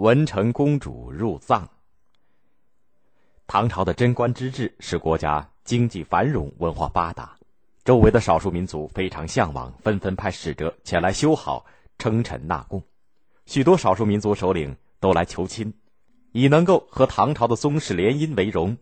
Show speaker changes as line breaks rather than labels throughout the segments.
文成公主入藏。唐朝的贞观之治使国家经济繁荣、文化发达，周围的少数民族非常向往，纷纷派使者前来修好、称臣纳贡。许多少数民族首领都来求亲，以能够和唐朝的宗室联姻为荣。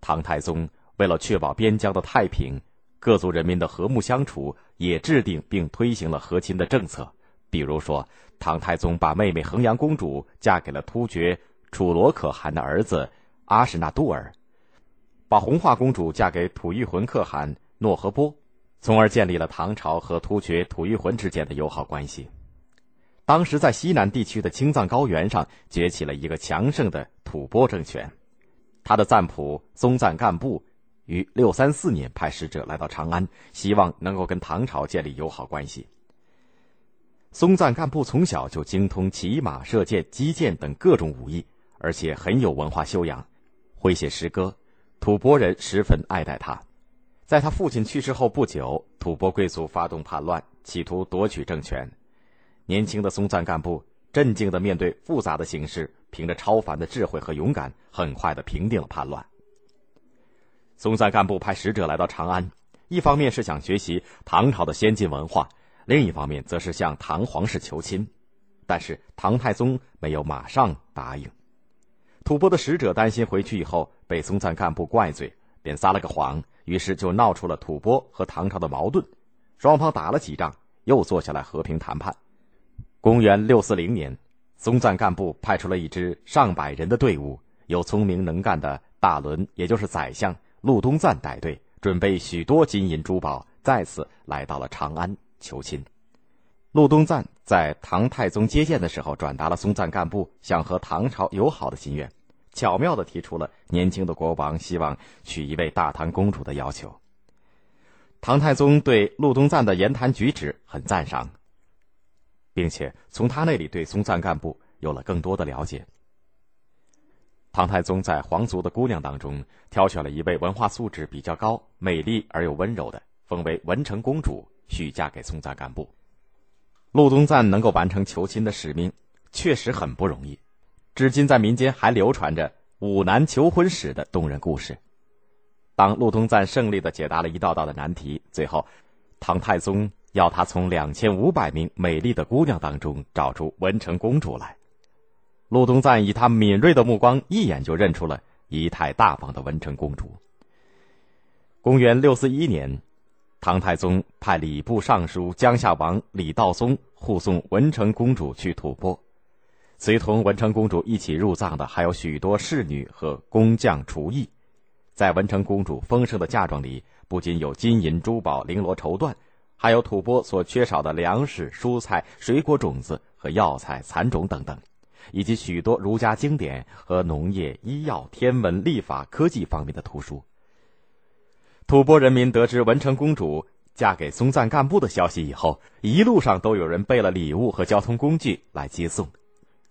唐太宗为了确保边疆的太平，各族人民的和睦相处，也制定并推行了和亲的政策。比如说，唐太宗把妹妹衡阳公主嫁给了突厥楚罗可汗的儿子阿史那杜尔，把红化公主嫁给吐谷浑可汗诺和波，从而建立了唐朝和突厥吐谷浑之间的友好关系。当时在西南地区的青藏高原上崛起了一个强盛的吐蕃政权，他的赞普松赞干布。于六三四年派使者来到长安，希望能够跟唐朝建立友好关系。松赞干布从小就精通骑马、射箭、击剑等各种武艺，而且很有文化修养，会写诗歌，吐蕃人十分爱戴他。在他父亲去世后不久，吐蕃贵族发动叛乱，企图夺取政权。年轻的松赞干布镇静的面对复杂的形势，凭着超凡的智慧和勇敢，很快的平定了叛乱。松赞干布派使者来到长安，一方面是想学习唐朝的先进文化，另一方面则是向唐皇室求亲。但是唐太宗没有马上答应。吐蕃的使者担心回去以后被松赞干布怪罪，便撒了个谎，于是就闹出了吐蕃和唐朝的矛盾。双方打了几仗，又坐下来和平谈判。公元六四零年，松赞干布派出了一支上百人的队伍，有聪明能干的大伦，也就是宰相。陆东赞带队，准备许多金银珠宝，再次来到了长安求亲。陆东赞在唐太宗接见的时候，转达了松赞干布想和唐朝友好的心愿，巧妙的提出了年轻的国王希望娶一位大唐公主的要求。唐太宗对陆东赞的言谈举止很赞赏，并且从他那里对松赞干布有了更多的了解。唐太宗在皇族的姑娘当中挑选了一位文化素质比较高、美丽而又温柔的，封为文成公主，许嫁给松赞干布。陆东赞能够完成求亲的使命，确实很不容易。至今在民间还流传着五难求婚史的动人故事。当陆东赞胜利的解答了一道道的难题，最后，唐太宗要他从两千五百名美丽的姑娘当中找出文成公主来。陆东赞以他敏锐的目光，一眼就认出了仪态大方的文成公主。公元六四一年，唐太宗派礼部尚书江夏王李道宗护送文成公主去吐蕃，随同文成公主一起入藏的还有许多侍女和工匠厨艺。在文成公主丰盛的嫁妆里，不仅有金银珠宝、绫罗绸缎，还有吐蕃所缺少的粮食、蔬菜、水果种子和药材蚕种等等。以及许多儒家经典和农业、医药、天文、历法、科技方面的图书。吐蕃人民得知文成公主嫁给松赞干布的消息以后，一路上都有人备了礼物和交通工具来接送。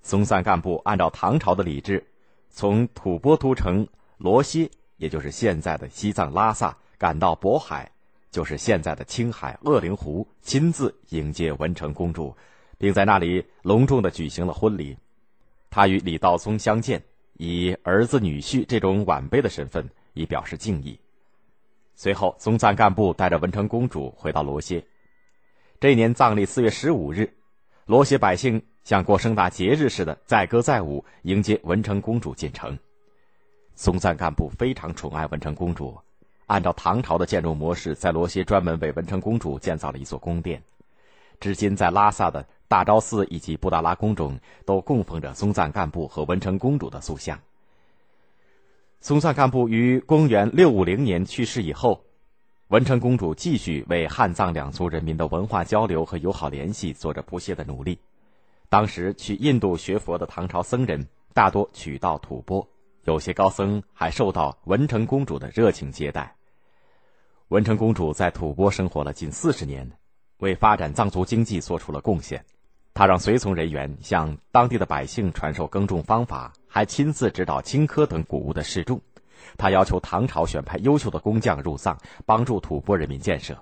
松赞干布按照唐朝的礼制，从吐蕃都城罗歇，也就是现在的西藏拉萨，赶到渤海，就是现在的青海鄂陵湖，亲自迎接文成公主，并在那里隆重的举行了婚礼。他与李道宗相见，以儿子女婿这种晚辈的身份，以表示敬意。随后，松赞干布带着文成公主回到罗歇。这一年藏历四月十五日，罗歇百姓像过盛大节日似的，载歌载舞迎接文成公主进城。松赞干布非常宠爱文成公主，按照唐朝的建筑模式，在罗歇专门为文成公主建造了一座宫殿。至今，在拉萨的。大昭寺以及布达拉宫中都供奉着松赞干布和文成公主的塑像。松赞干布于公元六五零年去世以后，文成公主继续为汉藏两族人民的文化交流和友好联系做着不懈的努力。当时去印度学佛的唐朝僧人大多取道吐蕃，有些高僧还受到文成公主的热情接待。文成公主在吐蕃生活了近四十年，为发展藏族经济做出了贡献。她让随从人员向当地的百姓传授耕种方法，还亲自指导青稞等谷物的试种。他要求唐朝选派优秀的工匠入藏，帮助吐蕃人民建设。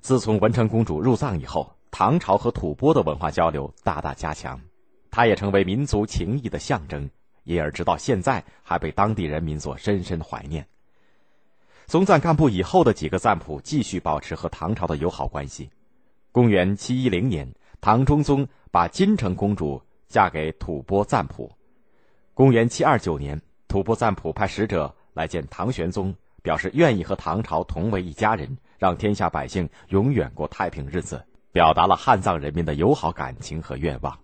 自从文成公主入藏以后，唐朝和吐蕃的文化交流大大加强。它也成为民族情谊的象征，因而直到现在还被当地人民所深深怀念。松赞干布以后的几个赞普继续保持和唐朝的友好关系。公元七一零年，唐中宗把金城公主嫁给吐蕃赞普。公元七二九年，吐蕃赞普派使者来见唐玄宗，表示愿意和唐朝同为一家人，让天下百姓永远过太平日子，表达了汉藏人民的友好感情和愿望。